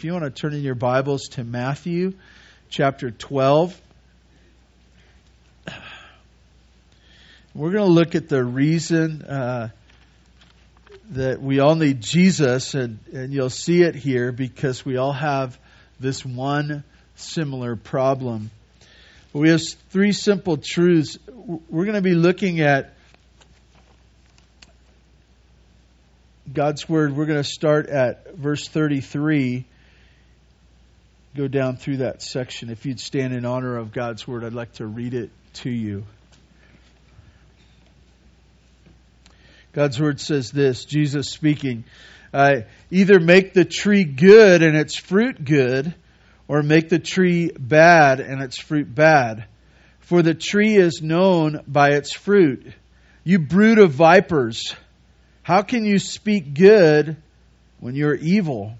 If you want to turn in your Bibles to Matthew chapter 12, we're going to look at the reason uh, that we all need Jesus, and, and you'll see it here because we all have this one similar problem. We have three simple truths. We're going to be looking at God's Word. We're going to start at verse 33, go down through that section. If you'd stand in honor of God's Word, I'd like to read it to you. God's Word says this Jesus speaking, uh, either make the tree good and its fruit good or make the tree bad and its fruit bad. For the tree is known by its fruit. You brood of vipers, how can you speak good when you're evil?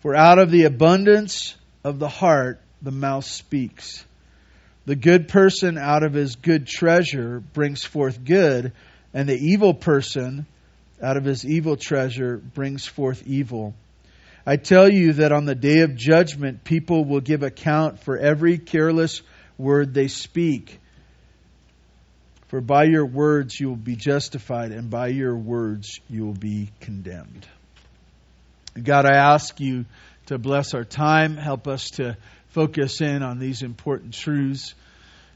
For out of the abundance of the heart, the mouth speaks. The good person out of his good treasure brings forth good, and the evil person out of his evil treasure brings forth evil. I tell you that on the day of judgment, people will give account for every careless word they speak. For by your words you will be justified, and by your words you will be condemned. God, I ask you to bless our time, help us to focus in on these important truths,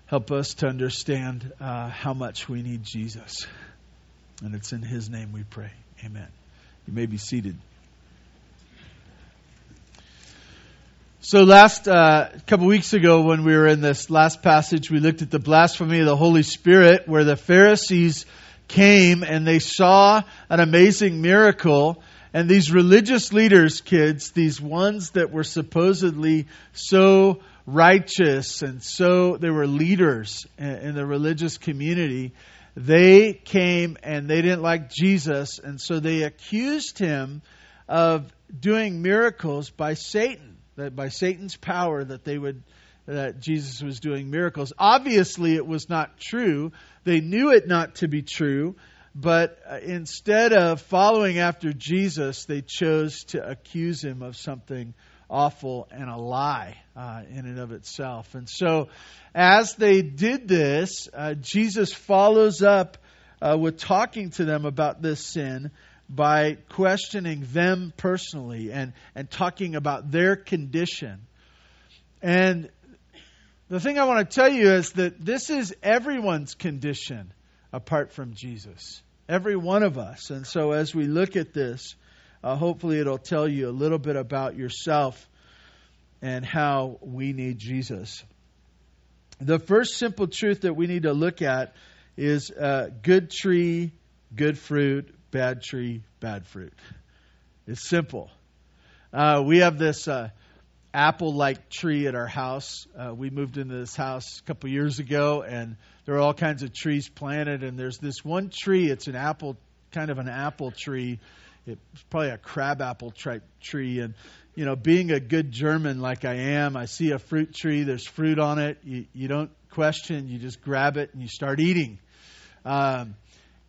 help us to understand uh, how much we need Jesus. And it's in His name we pray. Amen. You may be seated. So last uh, couple weeks ago, when we were in this last passage, we looked at the blasphemy of the Holy Spirit, where the Pharisees came and they saw an amazing miracle. And these religious leaders, kids, these ones that were supposedly so righteous and so they were leaders in the religious community, they came and they didn't like Jesus, and so they accused him of doing miracles by Satan that by Satan's power that they would that Jesus was doing miracles. Obviously, it was not true. They knew it not to be true, but uh, instead of following after Jesus, they chose to accuse him of something awful and a lie uh, in and of itself. And so, as they did this, uh, Jesus follows up uh, with talking to them about this sin by questioning them personally and, and talking about their condition. And the thing I want to tell you is that this is everyone's condition apart from Jesus. Every one of us. And so as we look at this, uh, hopefully it'll tell you a little bit about yourself and how we need Jesus. The first simple truth that we need to look at is uh, good tree, good fruit, bad tree, bad fruit. It's simple. Uh, we have this uh, apple like tree at our house. Uh, we moved into this house a couple years ago, and there are all kinds of trees planted. And there's this one tree, it's an apple, kind of an apple tree. It's probably a crab apple type tree. And, you know, being a good German like I am, I see a fruit tree, there's fruit on it. You, you don't question, you just grab it and you start eating. Um,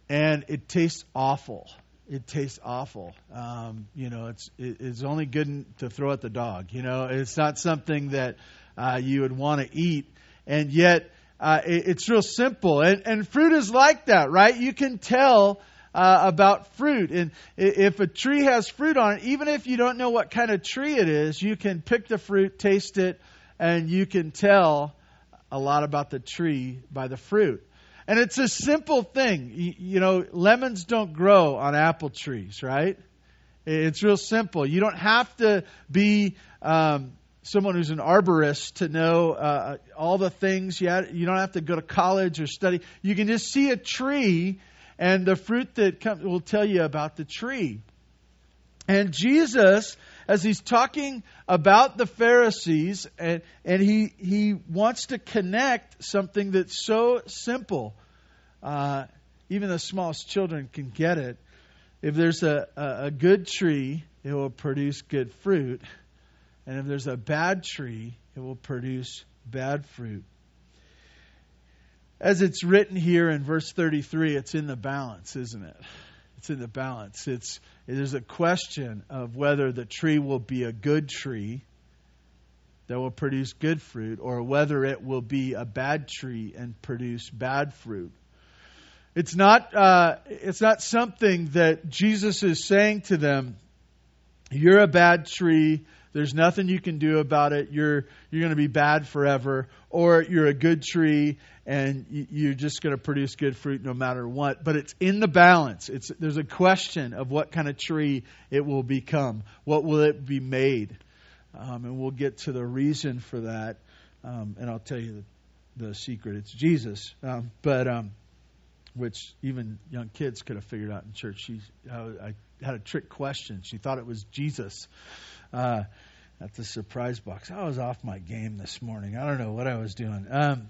and it tastes awful. It tastes awful. Um, you know, it's it, it's only good to throw at the dog. You know, it's not something that uh, you would want to eat, and yet uh, it, it's real simple. And, and fruit is like that, right? You can tell. Uh, about fruit. And if a tree has fruit on it, even if you don't know what kind of tree it is, you can pick the fruit, taste it, and you can tell a lot about the tree by the fruit. And it's a simple thing. You, know, lemons don't grow on apple trees, right? It's real simple. You don't have to be um, someone who's an arborist to know uh, all the things. You, have, you don't have to go to college or study. You can just see a tree, and the fruit that will tell you about the tree. And Jesus, as he's talking about the Pharisees, and, and he, he wants to connect something that's so simple. Uh, even the smallest children can get it. If there's a, a, a good tree, it will produce good fruit. And if there's a bad tree, it will produce bad fruit. As it's written here in verse 33, it's in the balance, isn't it? It's in the balance. It's there's a question of whether the tree will be a good tree that will produce good fruit or whether it will be a bad tree and produce bad fruit. It's not, uh, it's not something that Jesus is saying to them, you're a bad tree. There's nothing you can do about it. You're, you're going to be bad forever. Or you're a good tree and you're just going to produce good fruit no matter what. But it's in the balance. It's, there's a question of what kind of tree it will become. What will it be made? Um, and we'll get to the reason for that. Um, and I'll tell you the, the secret. It's Jesus. Um, but um, which even young kids could have figured out in church. She, I had a trick question. She thought it was Jesus. Uh, at the surprise box. I was off my game this morning. I don't know what I was doing. Um,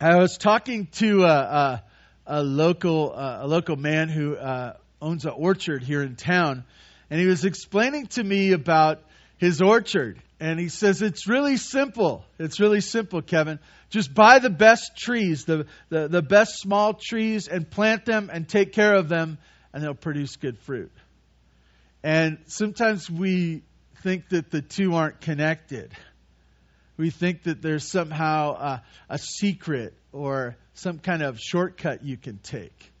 I was talking to a, a, a local uh, a local man who uh, owns an orchard here in town, and he was explaining to me about his orchard. And he says, It's really simple. It's really simple, Kevin. Just buy the best trees, the, the, the best small trees, and plant them and take care of them, and they'll produce good fruit. And sometimes we think that the two aren't connected. We think that there's somehow a, a secret or some kind of shortcut you can take.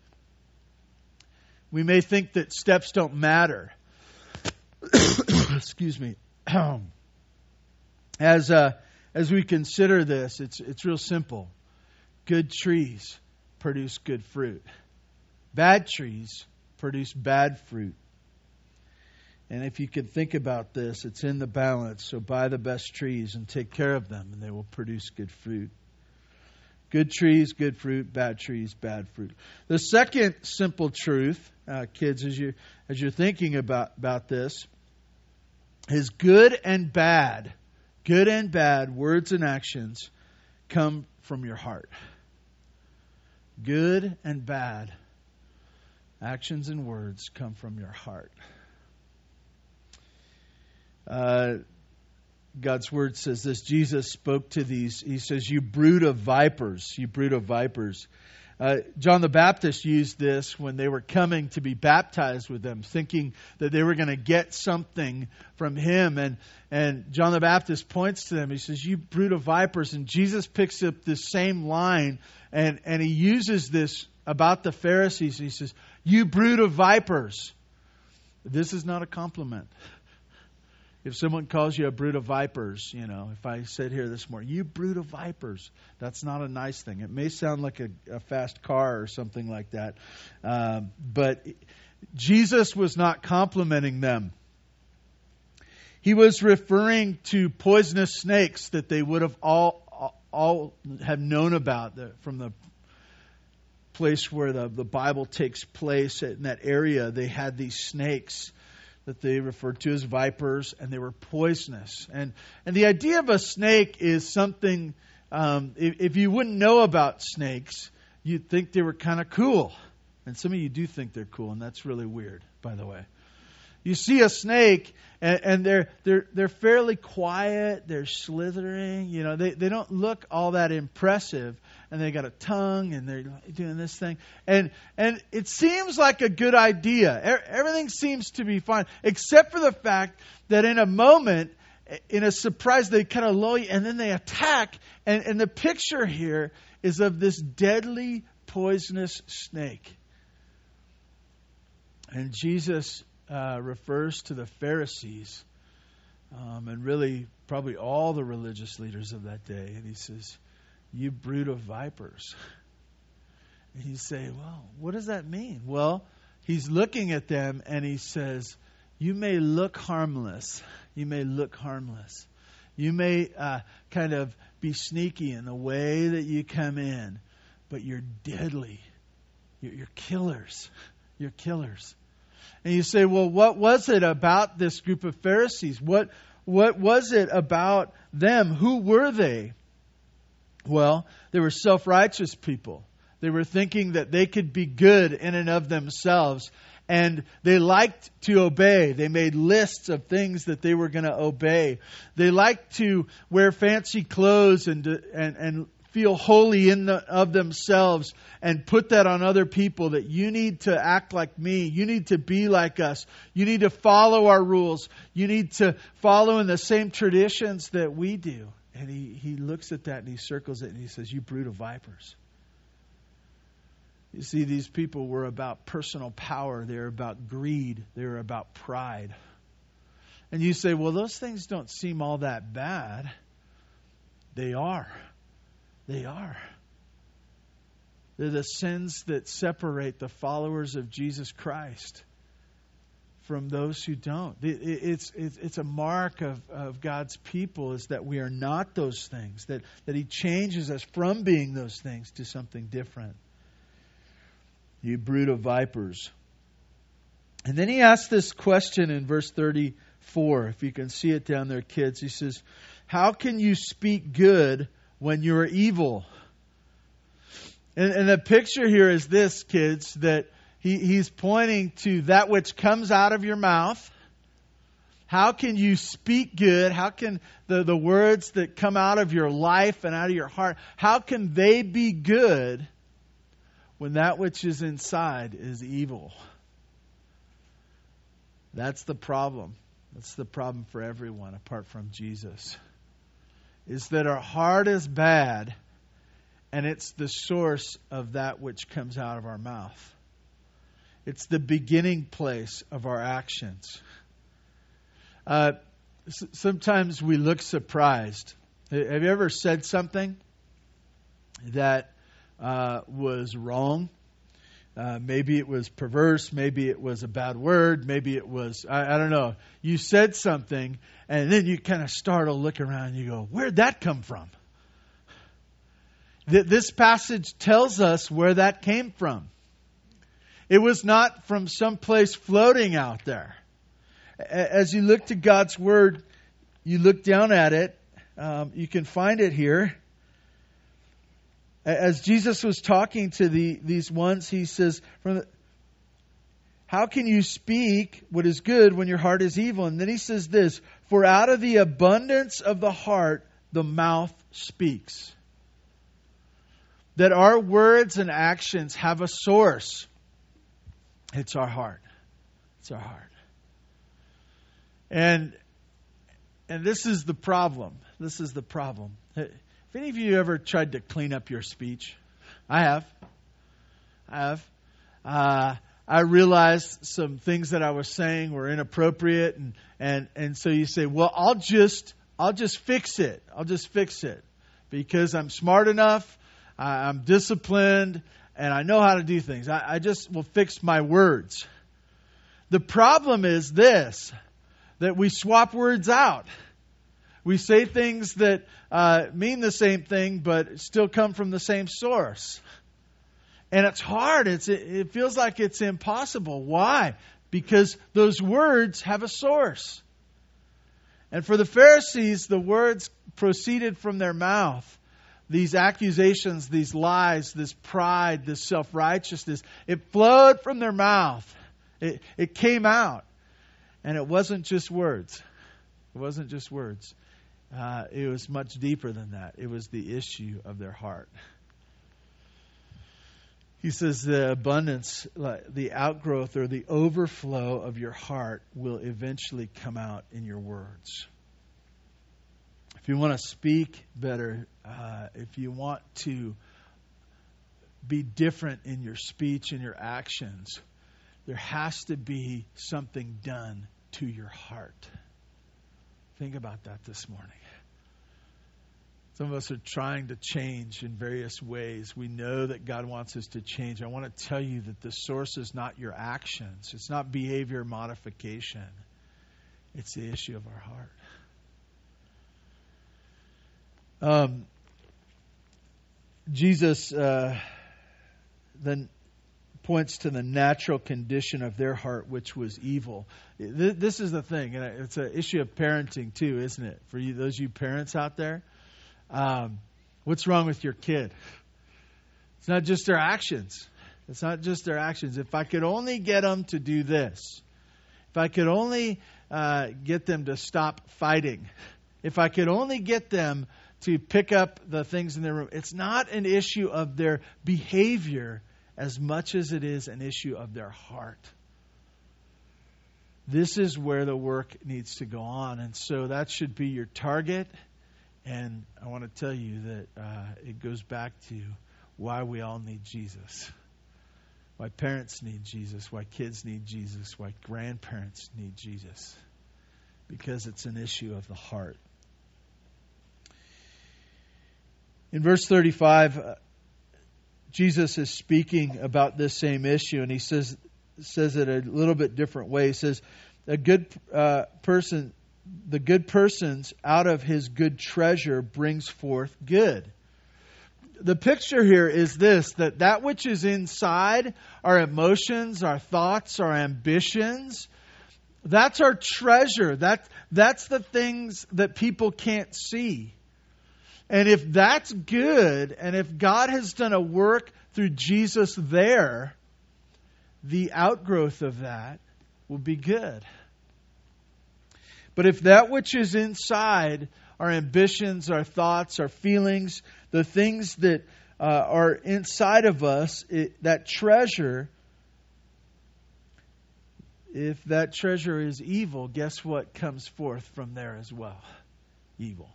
We may think that steps don't matter. Excuse me. as uh, as we consider this, it's it's real simple. Good trees produce good fruit. Bad trees produce bad fruit. And if you can think about this, it's in the balance. So buy the best trees and take care of them, and they will produce good fruit. Good trees, good fruit. Bad trees, bad fruit. The second simple truth, uh, kids, as you as you're thinking about about this, is good and bad, good and bad words and actions come from your heart. Good and bad actions and words come from your heart. Uh, God's word says this Jesus spoke to these, he says, You brood of vipers, you brood of vipers. Uh, John the Baptist used this when they were coming to be baptized with them, thinking that they were going to get something from him. And, and John the Baptist points to them. He says, You brood of vipers. And Jesus picks up this same line and, and he uses this about the Pharisees. He says, You brood of vipers. This is not a compliment if someone calls you a brood of vipers, you know, if I said here this morning, you brood of vipers, that's not a nice thing. It may sound like a, a fast car or something like that, um, but Jesus was not complimenting them. He was referring to poisonous snakes that they would have all all have known about from the place where the, the Bible takes place in that area. They had these snakes that they referred to as vipers, and they were poisonous. And and the idea of a snake is something. Um, if, if you wouldn't know about snakes, you'd think they were kind of cool. And some of you do think they're cool, and that's really weird, by the way. You see a snake, and, and they're they're they're fairly quiet. They're slithering. You know, they they don't look all that impressive, and they got a tongue, and they're doing this thing, and and it seems like a good idea. Everything seems to be fine, except for the fact that in a moment, in a surprise, they kind of lull you, and then they attack. And and the picture here is of this deadly poisonous snake. And Jesus uh, refers to the Pharisees um, and really probably all the religious leaders of that day. And he says, You brood of vipers. And you say, Well, what does that mean? Well, he's looking at them and he says, You may look harmless. You may look harmless. You may uh, kind of be sneaky in the way that you come in, but you're deadly. You're, you're killers. You're killers. And you say, well, what was it about this group of Pharisees? What, what was it about them? Who were they? Well, they were self righteous people. They were thinking that they could be good in and of themselves. And they liked to obey. They made lists of things that they were going to obey. They liked to wear fancy clothes and, and, and feel holy in the, of themselves and put that on other people that you need to act like me. You need to be like us. You need to follow our rules. You need to follow in the same traditions that we do. And he, he looks at that and he circles it and he says, You brood of vipers. You see, these people were about personal power, they were about greed, they were about pride. And you say, Well, those things don't seem all that bad. They are. They are. They're the sins that separate the followers of Jesus Christ from those who don't. It's, it's, a mark of, of God's people is that we are not those things, that, that He changes us from being those things to something different. You brood of vipers. And then he asks this question in verse 34, if you can see it down there, kids. He says, How can you speak good when you're evil? And, and the picture here is this, kids, that he, he's pointing to that which comes out of your mouth. How can you speak good? How can the, the words that come out of your life and out of your heart, how can they be good when that which is inside is evil? That's the problem. That's the problem for everyone apart from Jesus. Is that our heart is bad and it's the source of that which comes out of our mouth. It's the beginning place of our actions. Uh, s- sometimes we look surprised. Have you ever said something that uh, was wrong? Uh, maybe it was perverse. Maybe it was a bad word. Maybe it was, I, I don't know. You said something, and then you kind of startle, look around, and you go, Where'd that come from? Th- this passage tells us where that came from. It was not from some place floating out there. As you look to God's Word, you look down at it, um, you can find it here. As Jesus was talking to the, these ones, he says, the, How can you speak what is good when your heart is evil? And then he says this For out of the abundance of the heart, the mouth speaks. That our words and actions have a source. It's our heart. It's our heart. And and this is the problem. This is the problem. Have any of you ever tried to clean up your speech? I have. I have. Uh, I realized some things that I was saying were inappropriate, and, and, and so you say, well, I'll just I'll just fix it. I'll just fix it because I'm smart enough, I'm disciplined, and I know how to do things. I, I just will fix my words. The problem is this that we swap words out. We say things that uh, mean the same thing, but still come from the same source. And it's hard. It's, it, feels like it's impossible. Why? Because those words have a source. And for the Pharisees, the words proceeded from their mouth these accusations, these lies, this pride, this self righteousness, it flowed from their mouth. It, it came out. And it wasn't just words. It wasn't just words. Uh, it was much deeper than that. It was the issue of their heart. He says the abundance, the outgrowth or the overflow of your heart will eventually come out in your words. If you want to speak better, uh, if you want to be different in your speech and your actions, there has to be something done to your heart. Think about that this morning. Some of us are trying to change in various ways. We know that God wants us to change. I want to tell you that the source is not your actions, it's not behavior modification, it's the issue of our heart. Um, Jesus uh, then points to the natural condition of their heart, which was evil. This is the thing, and it's an issue of parenting too, isn't it? For you, those you parents out there, um, what's wrong with your kid? It's not just their actions. It's not just their actions. If I could only get them to do this, if I could only uh, get them to stop fighting, if I could only get them to pick up the things in their room. It's not an issue of their behavior as much as it is an issue of their heart. This is where the work needs to go on. And so that should be your target. And I want to tell you that uh, it goes back to why we all need Jesus. Why parents need Jesus, why kids need Jesus, why grandparents need Jesus. Because it's an issue of the heart. In verse 35, uh, Jesus is speaking about this same issue, and he says says it a little bit different way. He says, "A good uh, person, the good person's out of his good treasure brings forth good." The picture here is this: that that which is inside our emotions, our thoughts, our ambitions, that's our treasure. That that's the things that people can't see. And if that's good, and if God has done a work through Jesus there, the outgrowth of that will be good. But if that which is inside, our ambitions, our thoughts, our feelings, the things that uh, are inside of us, it, that treasure, if that treasure is evil, guess what comes forth from there as well? Evil.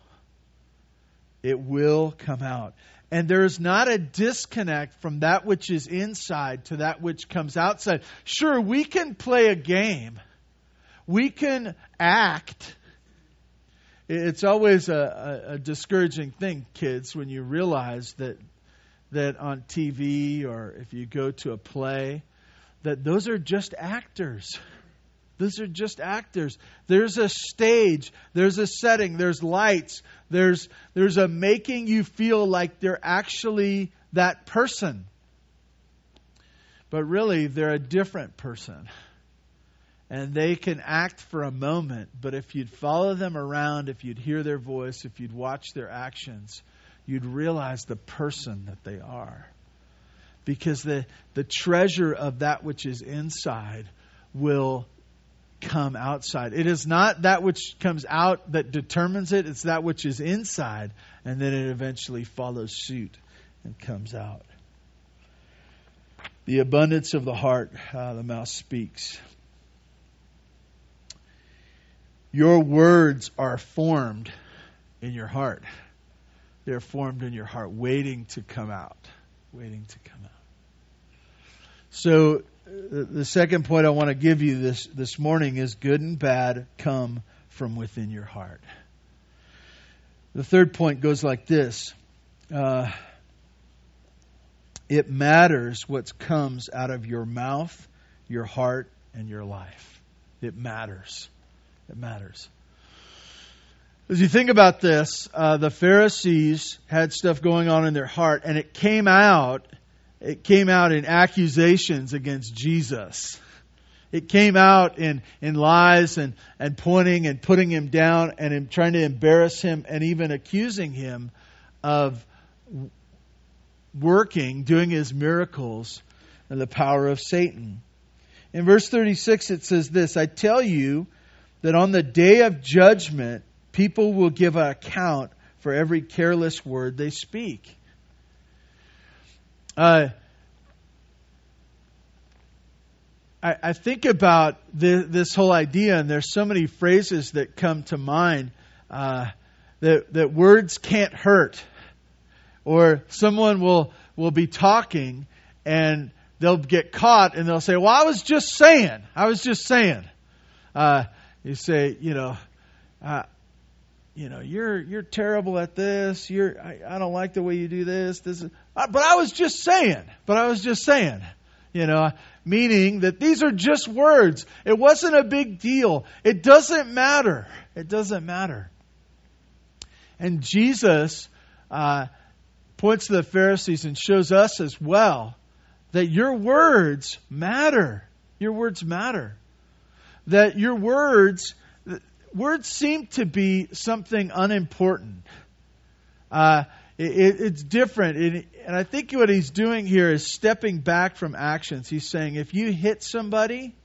It will come out. And there is not a disconnect from that which is inside to that which comes outside. Sure, we can play a game, we can act. It's always a, a, a discouraging thing, kids, when you realize that that on TV or if you go to a play, that those are just actors. Those are just actors. There's a stage, there's a setting, there's lights, there's there's a making you feel like they're actually that person. But really they're a different person. And they can act for a moment, but if you'd follow them around, if you'd hear their voice, if you'd watch their actions, you'd realize the person that they are. Because the, the treasure of that which is inside will come outside. It is not that which comes out that determines it, it's that which is inside, and then it eventually follows suit and comes out. The abundance of the heart, uh, the mouth speaks. Your words are formed in your heart. They're formed in your heart, waiting to come out. Waiting to come out. So the second point I want to give you this, this morning is good and bad come from within your heart. The third point goes like this uh, It matters what comes out of your mouth, your heart, and your life. It matters. It matters. As you think about this, uh, the Pharisees had stuff going on in their heart, and it came out it came out in accusations against Jesus. It came out in, in lies and, and pointing and putting him down and in trying to embarrass him and even accusing him of working, doing his miracles, and the power of Satan. In verse 36, it says this I tell you that on the day of judgment, people will give an account for every careless word they speak. Uh, I, I, think about the, this whole idea, and there's so many phrases that come to mind uh, that that words can't hurt, or someone will will be talking and they'll get caught and they'll say, "Well, I was just saying, I was just saying." Uh, you say, you know, uh, you know, you're you're terrible at this. You're I, I don't like the way you do this. This is, but I was just saying. But I was just saying. You know, meaning that these are just words. It wasn't a big deal. It doesn't matter. It doesn't matter. And Jesus uh, points to the Pharisees and shows us as well that your words matter. Your words matter. That your words words seem to be something unimportant. Uh, it, it's different. It, and I think what he's doing here is stepping back from actions. He's saying if you hit somebody,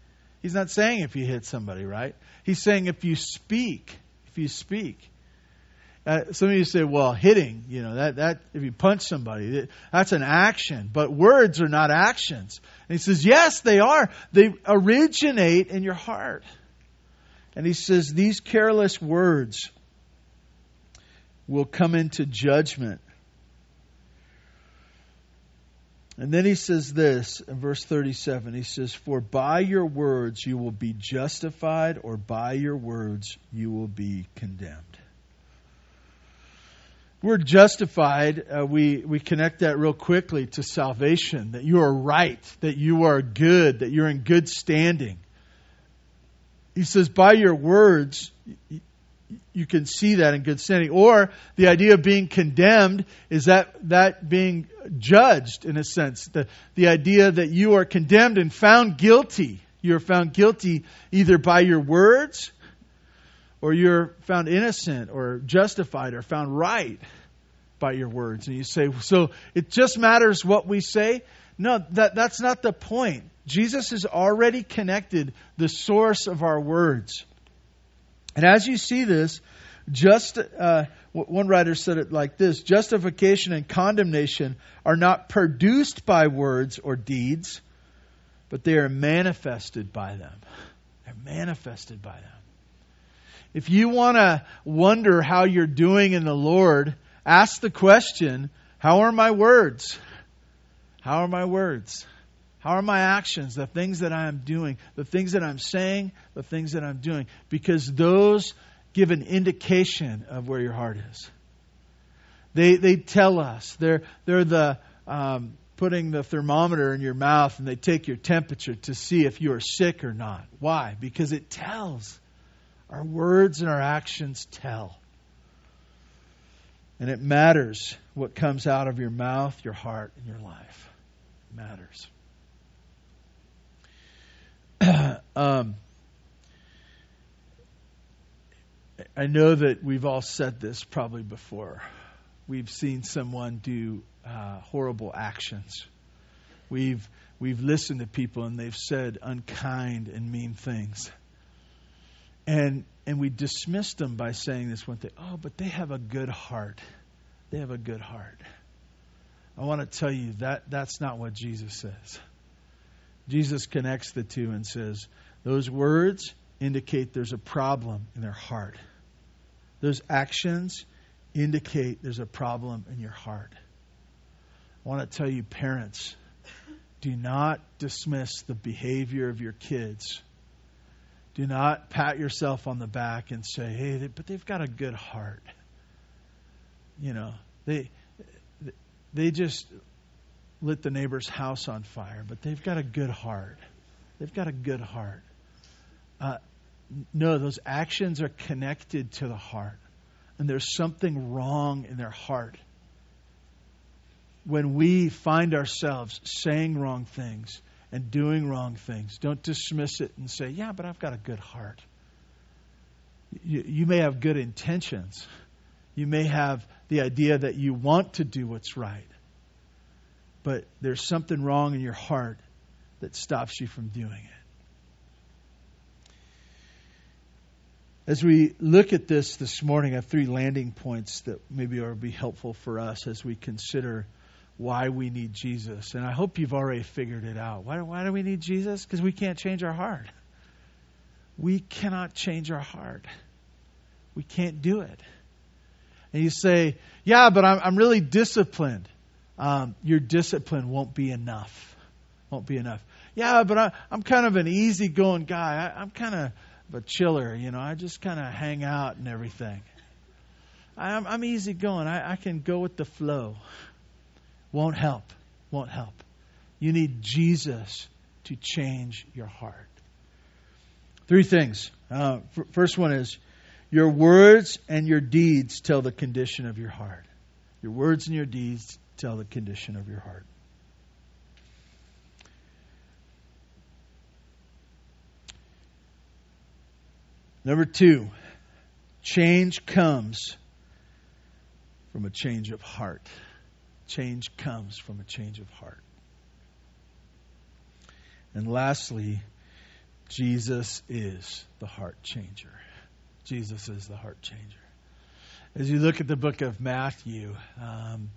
he's not saying if you hit somebody, right? He's saying if you speak, if you speak. Uh, some of you say, well, hitting, you know, that, that, if you punch somebody, that's an action, but words are not actions. And he says, yes, they are. They originate in your heart. And he says, these careless words will come into judgment. And then he says this in verse 37 he says, For by your words you will be justified, or by your words you will be condemned word justified, uh, we, we connect that real quickly to salvation, that you are right, that you are good, that you're in good standing. He says, by your words, you can see that in good standing. Or the idea of being condemned is that, that being judged in a sense. The, the idea that you are condemned and found guilty. You're found guilty either by your words or you're found innocent or justified or found right by your words. And you say, so it just matters what we say? No, that, that's not the point. Jesus has already connected the source of our words. And as you see this, just uh, one writer said it like this justification and condemnation are not produced by words or deeds, but they are manifested by them. They're manifested by them. If you want to wonder how you're doing in the Lord, ask the question How are my words? How are my words? How are my actions, the things that I am doing, the things that I'm saying, the things that I'm doing? Because those give an indication of where your heart is. They, they tell us. They're, they're the um, putting the thermometer in your mouth and they take your temperature to see if you are sick or not. Why? Because it tells. Our words and our actions tell. And it matters what comes out of your mouth, your heart, and your life. Matters. um, I know that we've all said this probably before. We've seen someone do uh, horrible actions. We've we've listened to people and they've said unkind and mean things. And and we dismissed them by saying this one thing oh, but they have a good heart. They have a good heart. I want to tell you that that's not what Jesus says. Jesus connects the two and says, those words indicate there's a problem in their heart. Those actions indicate there's a problem in your heart. I want to tell you, parents, do not dismiss the behavior of your kids do not pat yourself on the back and say, "Hey, but they've got a good heart." You know, they they just lit the neighbor's house on fire, but they've got a good heart. They've got a good heart. Uh, no, those actions are connected to the heart, and there's something wrong in their heart. When we find ourselves saying wrong things, and doing wrong things. Don't dismiss it and say, yeah, but I've got a good heart. You, you may have good intentions. You may have the idea that you want to do what's right. But there's something wrong in your heart that stops you from doing it. As we look at this this morning, I have three landing points that maybe will be helpful for us as we consider why we need Jesus. And I hope you've already figured it out. Why, why do we need Jesus? Because we can't change our heart. We cannot change our heart. We can't do it. And you say, Yeah, but I'm, I'm really disciplined. Um, your discipline won't be enough. Won't be enough. Yeah, but I, I'm kind of an easygoing guy. I, I'm kind of a chiller, you know. I just kind of hang out and everything. I'm, I'm easygoing. I, I can go with the flow. Won't help. Won't help. You need Jesus to change your heart. Three things. Uh, f- first one is your words and your deeds tell the condition of your heart. Your words and your deeds tell the condition of your heart. Number two, change comes from a change of heart. Change comes from a change of heart. And lastly, Jesus is the heart changer. Jesus is the heart changer. As you look at the book of Matthew, um,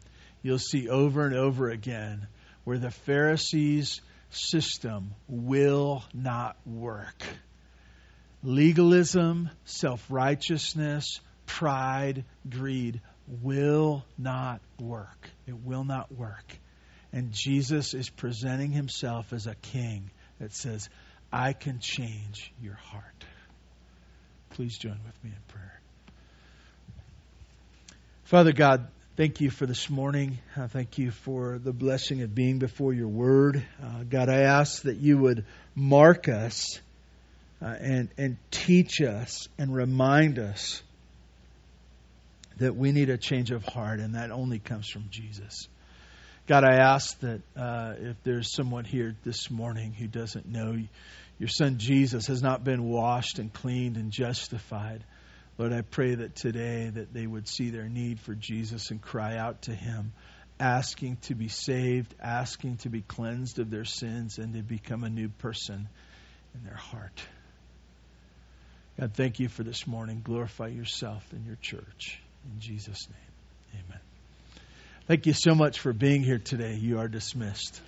you'll see over and over again where the Pharisees' system will not work. Legalism, self righteousness, pride, greed will not work. It will not work. And Jesus is presenting himself as a king that says, I can change your heart. Please join with me in prayer. Father God, thank you for this morning. Uh, thank you for the blessing of being before your word. Uh, God, I ask that you would mark us uh, and, and teach us and remind us that we need a change of heart, and that only comes from Jesus. God, I ask that uh, if there's someone here this morning who doesn't know your son Jesus has not been washed and cleaned and justified, Lord, I pray that today that they would see their need for Jesus and cry out to him, asking to be saved, asking to be cleansed of their sins and to become a new person in their heart. God, thank you for this morning. Glorify yourself in your church. In Jesus' name, amen. Thank you so much for being here today. You are dismissed.